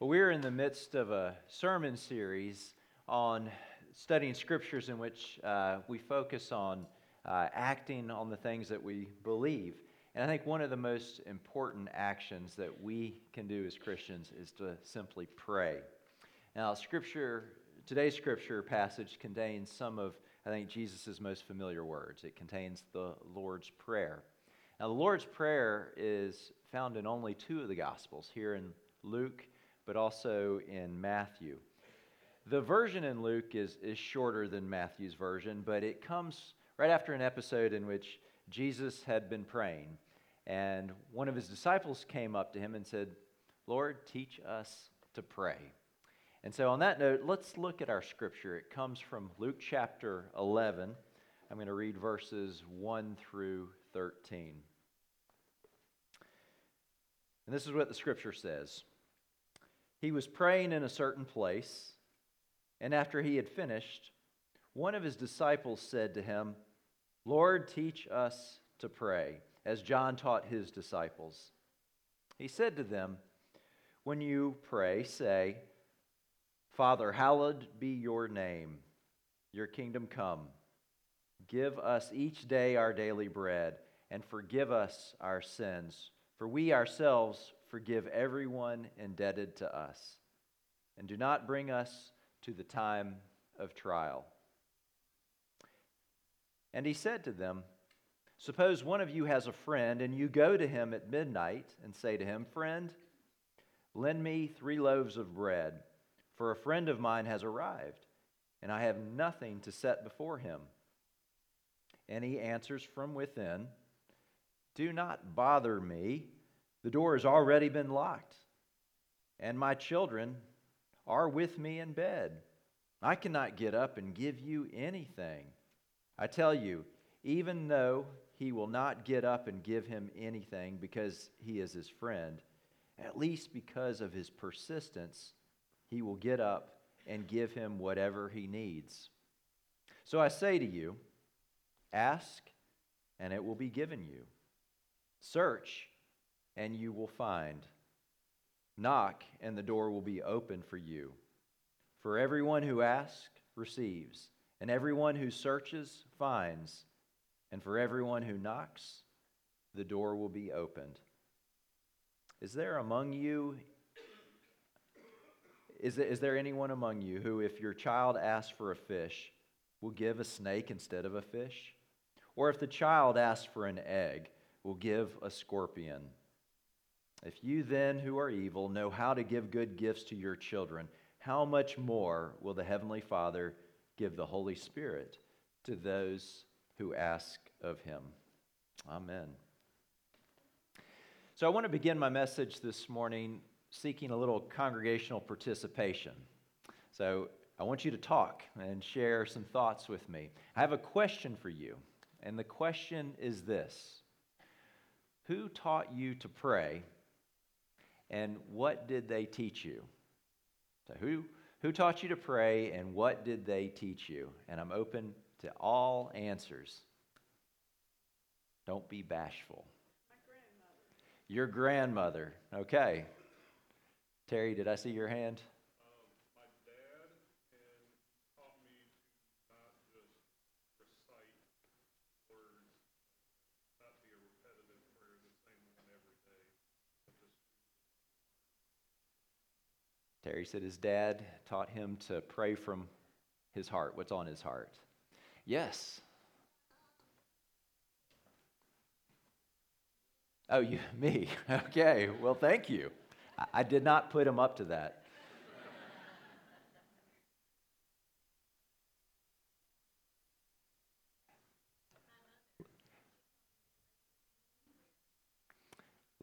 Well, we're in the midst of a sermon series on studying scriptures in which uh, we focus on uh, acting on the things that we believe. And I think one of the most important actions that we can do as Christians is to simply pray. Now, scripture, today's scripture passage contains some of, I think, Jesus' most familiar words. It contains the Lord's Prayer. Now, the Lord's Prayer is found in only two of the Gospels, here in Luke but also in Matthew. The version in Luke is, is shorter than Matthew's version, but it comes right after an episode in which Jesus had been praying. And one of his disciples came up to him and said, Lord, teach us to pray. And so, on that note, let's look at our scripture. It comes from Luke chapter 11. I'm going to read verses 1 through 13. And this is what the scripture says he was praying in a certain place, and after he had finished, one of his disciples said to him, Lord, teach us to pray, as John taught his disciples. He said to them, When you pray, say, Father, hallowed be your name, your kingdom come. Give us each day our daily bread, and forgive us our sins, for we ourselves forgive everyone indebted to us. And do not bring us to the time of trial. And he said to them, Suppose one of you has a friend, and you go to him at midnight and say to him, Friend, lend me three loaves of bread, for a friend of mine has arrived, and I have nothing to set before him. And he answers from within, Do not bother me the door has already been locked, and my children are with me in bed. I cannot get up and give you anything. I tell you, even though he will not get up and give him anything because he is his friend, at least because of his persistence, he will get up and give him whatever he needs. So I say to you, ask, and it will be given you. Search, and you will find. Knock, and the door will be open for you. For everyone who asks receives, and everyone who searches finds, and for everyone who knocks, the door will be opened. Is there among you is, is there anyone among you who, if your child asks for a fish, will give a snake instead of a fish? Or if the child asks for an egg, will give a scorpion? If you then, who are evil, know how to give good gifts to your children, how much more will the Heavenly Father give the Holy Spirit to those who ask of him? Amen. So I want to begin my message this morning seeking a little congregational participation. So I want you to talk and share some thoughts with me. I have a question for you, and the question is this Who taught you to pray and what did they teach you? So, who, who taught you to pray, and what did they teach you? And I'm open to all answers. Don't be bashful. Grandmother. Your grandmother. Okay. Terry, did I see your hand? Terry said his dad taught him to pray from his heart, what's on his heart. Yes. Oh, you, me. Okay. Well, thank you. I, I did not put him up to that.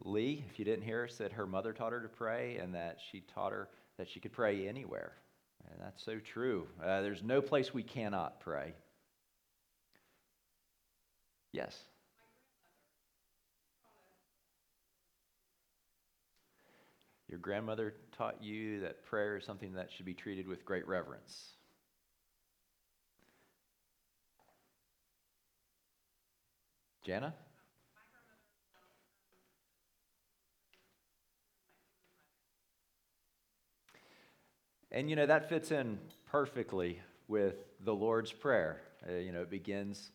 Lee, if you didn't hear said her mother taught her to pray and that she taught her that she could pray anywhere. And that's so true. Uh, there's no place we cannot pray. Yes. Your grandmother taught you that prayer is something that should be treated with great reverence. Jana? And you know, that fits in perfectly with the Lord's Prayer. Uh, you know, it begins,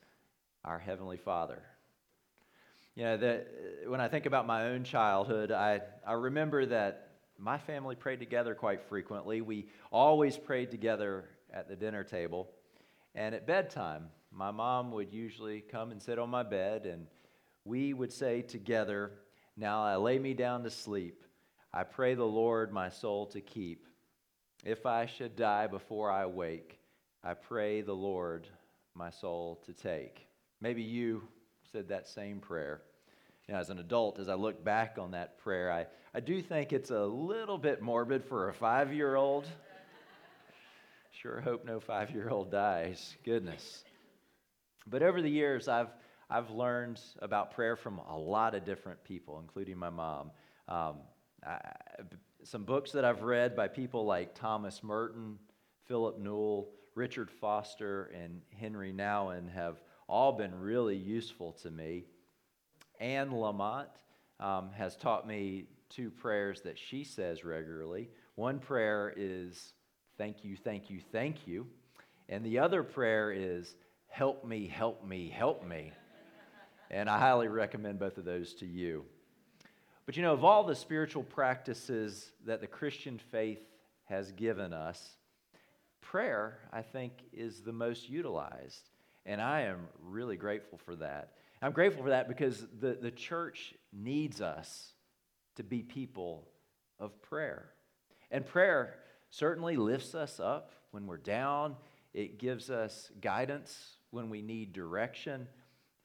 Our Heavenly Father. You know, that when I think about my own childhood, I, I remember that my family prayed together quite frequently. We always prayed together at the dinner table. And at bedtime, my mom would usually come and sit on my bed, and we would say together, Now I lay me down to sleep. I pray the Lord my soul to keep. If I should die before I wake, I pray the Lord my soul to take. Maybe you said that same prayer. You know, as an adult, as I look back on that prayer, I, I do think it's a little bit morbid for a five year old. Sure hope no five year old dies. Goodness. But over the years, I've, I've learned about prayer from a lot of different people, including my mom. Um, I, some books that I've read by people like Thomas Merton, Philip Newell, Richard Foster, and Henri Nouwen have all been really useful to me. Anne Lamott um, has taught me two prayers that she says regularly. One prayer is, Thank you, thank you, thank you. And the other prayer is, Help me, help me, help me. And I highly recommend both of those to you. But you know, of all the spiritual practices that the Christian faith has given us, prayer, I think, is the most utilized. And I am really grateful for that. I'm grateful for that because the, the church needs us to be people of prayer. And prayer certainly lifts us up when we're down, it gives us guidance when we need direction,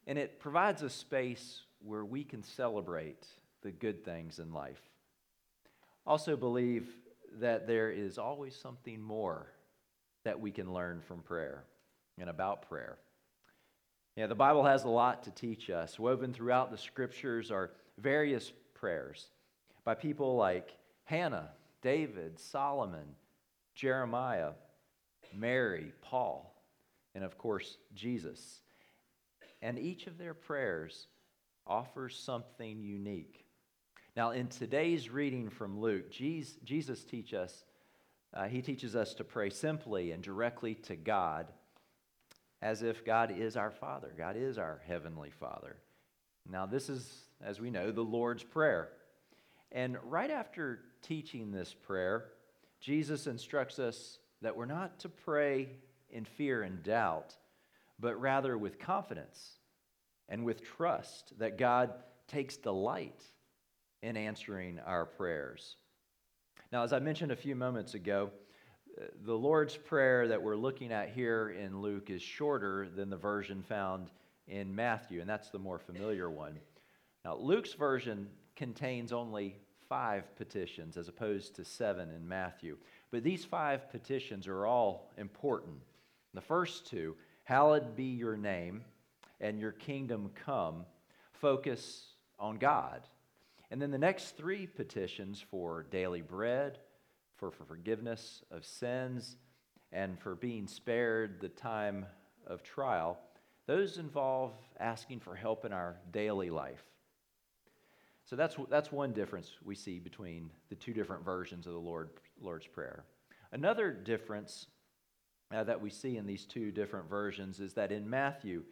and it provides a space where we can celebrate the good things in life. Also, believe that there is always something more that we can learn from prayer and about prayer. Yeah, the Bible has a lot to teach us. Woven throughout the scriptures are various prayers by people like Hannah, David, Solomon, Jeremiah, Mary, Paul, and of course, Jesus. And each of their prayers offers something unique. Now, in today's reading from Luke, Jesus teach us, uh, he teaches us to pray simply and directly to God as if God is our Father. God is our Heavenly Father. Now, this is, as we know, the Lord's Prayer. And right after teaching this prayer, Jesus instructs us that we're not to pray in fear and doubt, but rather with confidence and with trust that God takes delight in answering our prayers. Now, as I mentioned a few moments ago, uh, the Lord's Prayer that we're looking at here in Luke is shorter than the version found in Matthew, and that's the more familiar one. Now, Luke's version contains only five petitions as opposed to seven in Matthew. But these five petitions are all important. The first two, hallowed be your name and your kingdom come, focus on God. And then the next three petitions for daily bread, for, for forgiveness of sins, and for being spared the time of trial, those involve asking for help in our daily life. So that's, that's one difference we see between the two different versions of the Lord, Lord's Prayer. Another difference uh, that we see in these two different versions is that in Matthew,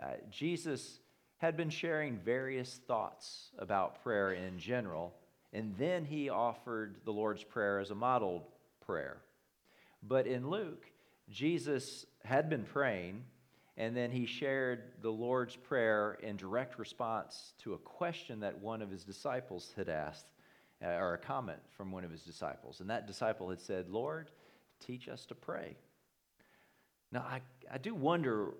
uh, Jesus had been sharing various thoughts about prayer in general, and then he offered the Lord's Prayer as a modeled prayer. But in Luke, Jesus had been praying, and then he shared the Lord's Prayer in direct response to a question that one of his disciples had asked, uh, or a comment from one of his disciples. And that disciple had said, Lord, teach us to pray. Now, I, I do wonder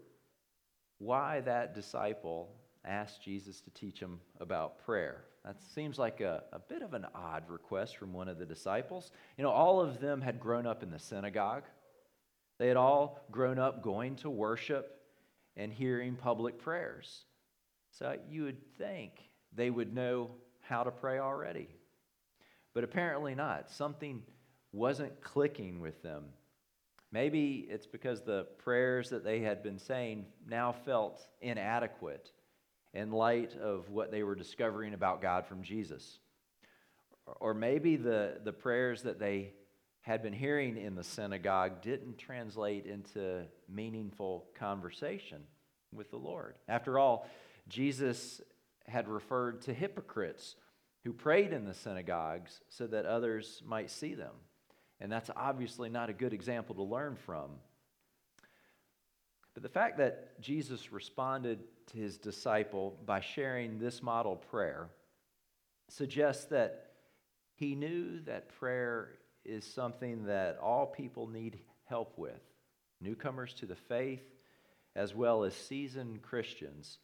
why that disciple asked Jesus to teach him about prayer. That seems like a, a bit of an odd request from one of the disciples. You know, all of them had grown up in the synagogue, they had all grown up going to worship and hearing public prayers. So you would think they would know how to pray already. But apparently not. Something wasn't clicking with them. Maybe it's because the prayers that they had been saying now felt inadequate in light of what they were discovering about God from Jesus. Or maybe the, the prayers that they had been hearing in the synagogue didn't translate into meaningful conversation with the Lord. After all, Jesus had referred to hypocrites who prayed in the synagogues so that others might see them. And that's obviously not a good example to learn from. But the fact that Jesus responded to his disciple by sharing this model prayer suggests that he knew that prayer is something that all people need help with newcomers to the faith, as well as seasoned Christians,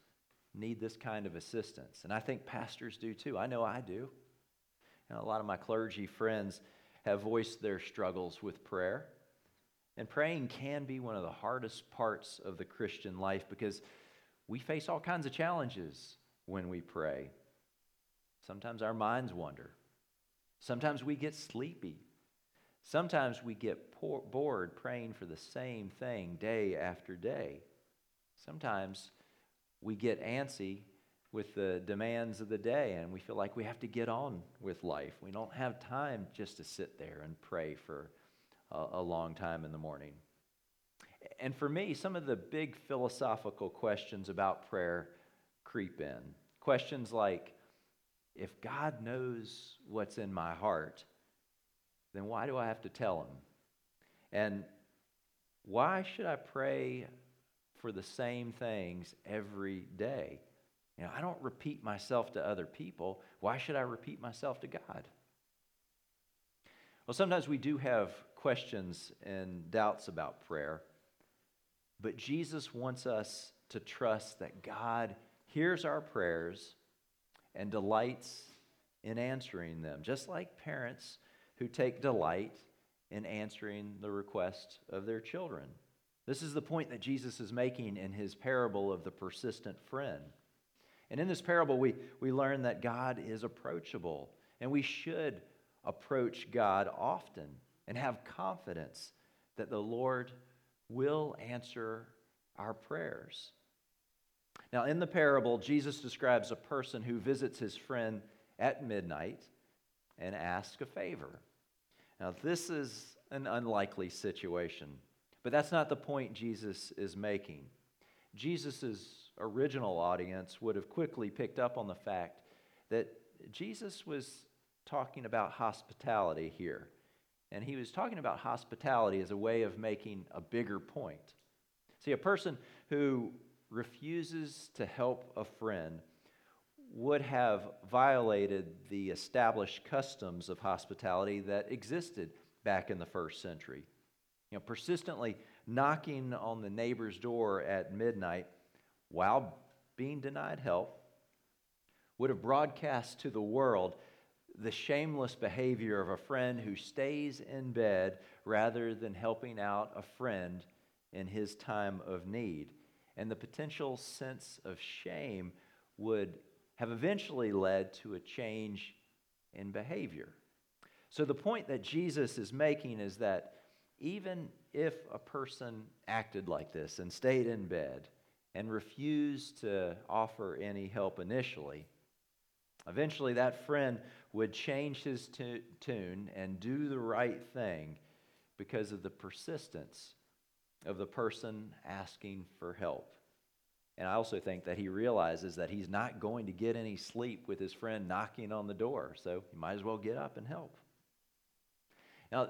need this kind of assistance. And I think pastors do too. I know I do. And a lot of my clergy friends have voiced their struggles with prayer. And praying can be one of the hardest parts of the Christian life because we face all kinds of challenges when we pray. Sometimes our minds wander. Sometimes we get sleepy. Sometimes we get poor, bored praying for the same thing day after day. Sometimes we get antsy with the demands of the day and we feel like we have to get on with life. We don't have time just to sit there and pray for a, a long time in the morning. And for me, some of the big philosophical questions about prayer creep in. Questions like if God knows what's in my heart, then why do I have to tell him? And why should I pray for the same things every day? You know, I don't repeat myself to other people. Why should I repeat myself to God? Well, sometimes we do have questions and doubts about prayer, but Jesus wants us to trust that God hears our prayers and delights in answering them, just like parents who take delight in answering the request of their children. This is the point that Jesus is making in his parable of the persistent friend. And in this parable, we, we learn that God is approachable, and we should approach God often and have confidence that the Lord will answer our prayers. Now, in the parable, Jesus describes a person who visits his friend at midnight and asks a favor. Now, this is an unlikely situation, but that's not the point Jesus is making. Jesus' original audience would have quickly picked up on the fact that Jesus was talking about hospitality here. And he was talking about hospitality as a way of making a bigger point. See, a person who refuses to help a friend would have violated the established customs of hospitality that existed back in the first century. You know, persistently knocking on the neighbor's door at midnight while being denied help would have broadcast to the world the shameless behavior of a friend who stays in bed rather than helping out a friend in his time of need. And the potential sense of shame would have eventually led to a change in behavior. So, the point that Jesus is making is that even if a person acted like this and stayed in bed and refused to offer any help initially, eventually that friend would change his t- tune and do the right thing because of the persistence of the person asking for help. And I also think that he realizes that he's not going to get any sleep with his friend knocking on the door, so he might as well get up and help. Now,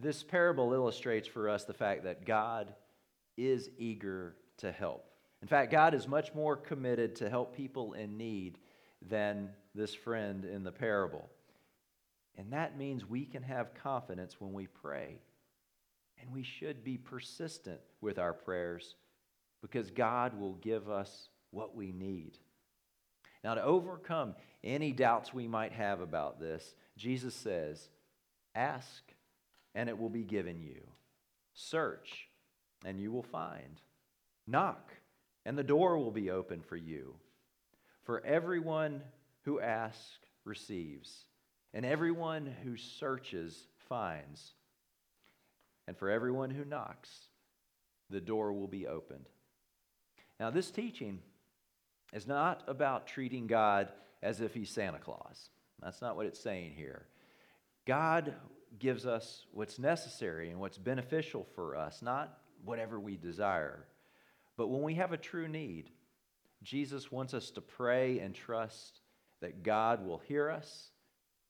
this parable illustrates for us the fact that God is eager to help. In fact, God is much more committed to help people in need than this friend in the parable. And that means we can have confidence when we pray. And we should be persistent with our prayers because God will give us what we need. Now, to overcome any doubts we might have about this, Jesus says, Ask, and it will be given you. Search, and you will find. Knock, and the door will be open for you. For everyone who asks receives, and everyone who searches finds. And for everyone who knocks, the door will be opened. Now, this teaching is not about treating God as if he's Santa Claus. That's not what it's saying here. God gives us what's necessary and what's beneficial for us, not whatever we desire. But when we have a true need, Jesus wants us to pray and trust that God will hear us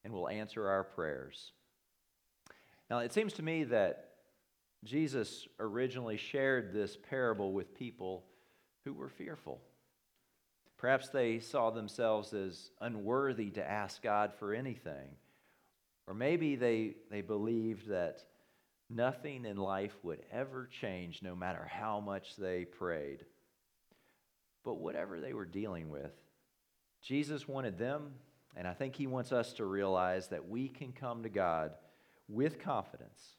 and will answer our prayers. Now, it seems to me that Jesus originally shared this parable with people who were fearful. Perhaps they saw themselves as unworthy to ask God for anything. Or maybe they, they believed that nothing in life would ever change no matter how much they prayed. But whatever they were dealing with, Jesus wanted them, and I think He wants us to realize that we can come to God with confidence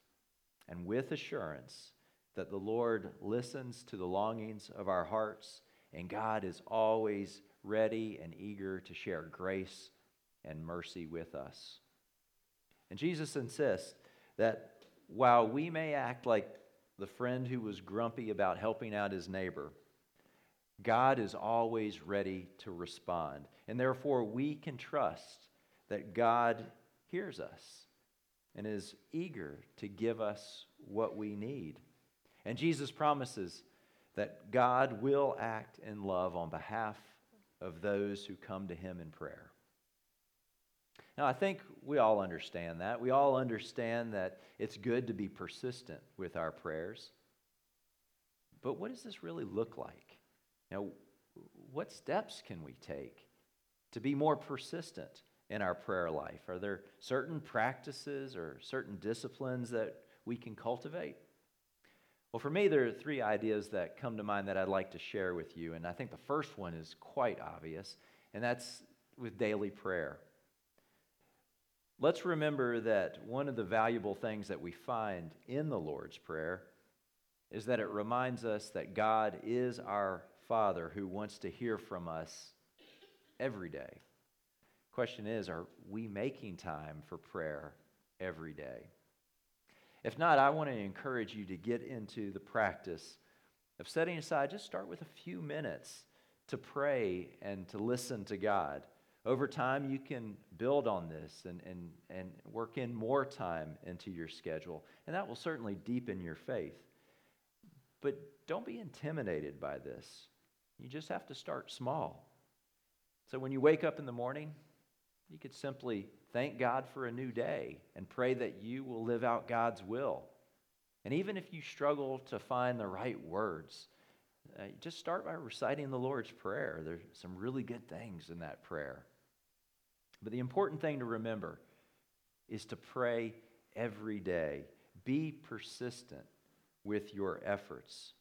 and with assurance that the Lord listens to the longings of our hearts, and God is always ready and eager to share grace and mercy with us. And Jesus insists that while we may act like the friend who was grumpy about helping out his neighbor, God is always ready to respond. And therefore, we can trust that God hears us and is eager to give us what we need. And Jesus promises that God will act in love on behalf of those who come to him in prayer. Now, I think we all understand that. We all understand that it's good to be persistent with our prayers. But what does this really look like? Now, what steps can we take to be more persistent in our prayer life? Are there certain practices or certain disciplines that we can cultivate? Well, for me, there are three ideas that come to mind that I'd like to share with you. And I think the first one is quite obvious, and that's with daily prayer. Let's remember that one of the valuable things that we find in the Lord's Prayer is that it reminds us that God is our Father who wants to hear from us every day. Question is, are we making time for prayer every day? If not, I want to encourage you to get into the practice of setting aside, just start with a few minutes to pray and to listen to God. Over time, you can build on this and, and, and work in more time into your schedule, and that will certainly deepen your faith. But don't be intimidated by this. You just have to start small. So when you wake up in the morning, you could simply thank God for a new day and pray that you will live out God's will. And even if you struggle to find the right words, uh, just start by reciting the Lord's Prayer. There's some really good things in that prayer. But the important thing to remember is to pray every day. Be persistent with your efforts.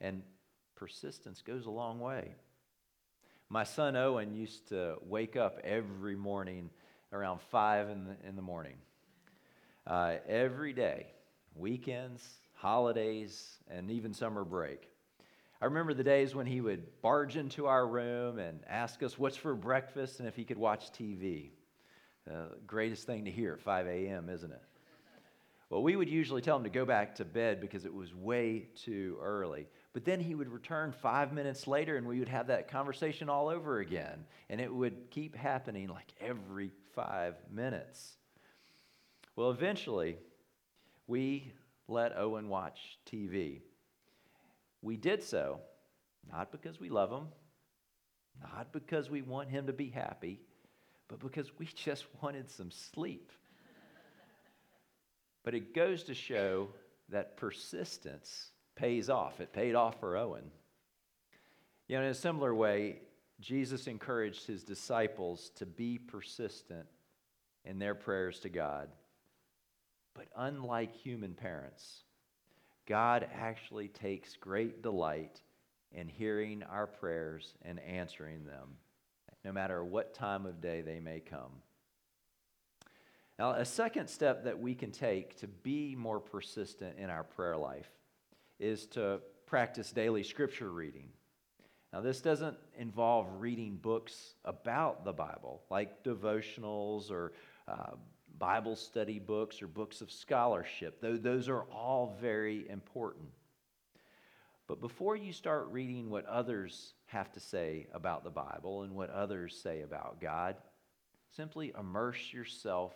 And persistence goes a long way. My son Owen used to wake up every morning around 5 in the, in the morning. Uh, every day, weekends, holidays, and even summer break. I remember the days when he would barge into our room and ask us what's for breakfast and if he could watch TV. Uh, greatest thing to hear at 5 a.m., isn't it? Well, we would usually tell him to go back to bed because it was way too early. But then he would return five minutes later and we would have that conversation all over again. And it would keep happening like every five minutes. Well, eventually, we let Owen watch TV. We did so not because we love him, not because we want him to be happy, but because we just wanted some sleep. But it goes to show that persistence pays off. It paid off for Owen. You know, in a similar way, Jesus encouraged his disciples to be persistent in their prayers to God. But unlike human parents, God actually takes great delight in hearing our prayers and answering them, no matter what time of day they may come. Now, a second step that we can take to be more persistent in our prayer life is to practice daily scripture reading. Now, this doesn't involve reading books about the Bible, like devotionals or uh, Bible study books or books of scholarship. Though those are all very important. But before you start reading what others have to say about the Bible and what others say about God, simply immerse yourself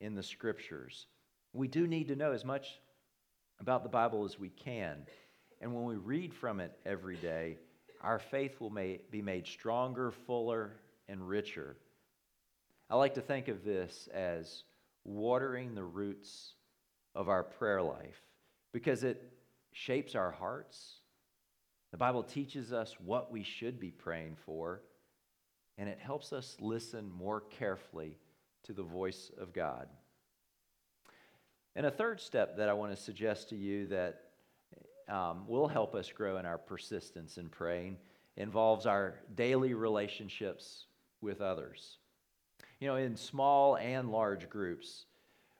in the scriptures We do need to know as much about the Bible as we can. And when we read from it every day, our faith will may, be made stronger, fuller, and richer. I like to think of this as watering the roots of our prayer life because it shapes our hearts. The Bible teaches us what we should be praying for, and it helps us listen more carefully to the voice of God. And a third step that I want to suggest to you that um, will help us grow in our persistence in praying involves our daily relationships with others. You know, in small and large groups,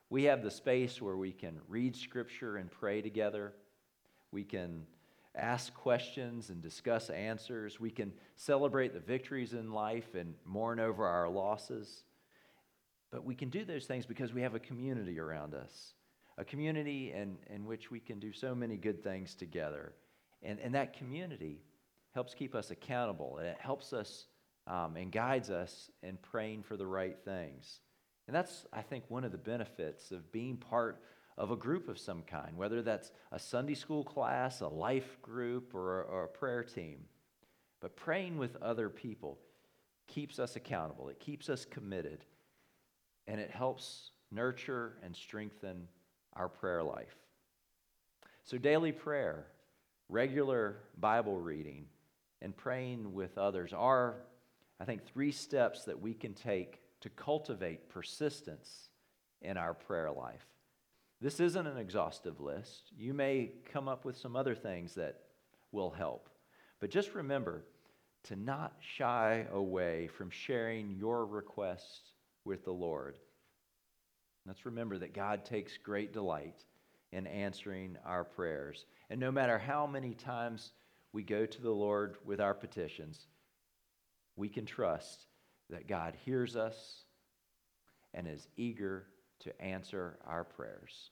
we have the space where we can read scripture and pray together. We can ask questions and discuss answers. We can celebrate the victories in life and mourn over our losses. But we can do those things because we have a community around us, a community in, in which we can do so many good things together. And, and that community helps keep us accountable, and it helps us um, and guides us in praying for the right things. And that's, I think, one of the benefits of being part of a group of some kind, whether that's a Sunday school class, a life group, or a, or a prayer team. But praying with other people keeps us accountable, it keeps us committed, and it helps nurture and strengthen our prayer life. So, daily prayer, regular Bible reading, and praying with others are, I think, three steps that we can take to cultivate persistence in our prayer life. This isn't an exhaustive list. You may come up with some other things that will help. But just remember to not shy away from sharing your requests with the Lord. Let's remember that God takes great delight in answering our prayers. And no matter how many times we go to the Lord with our petitions, we can trust that God hears us and is eager to answer our prayers.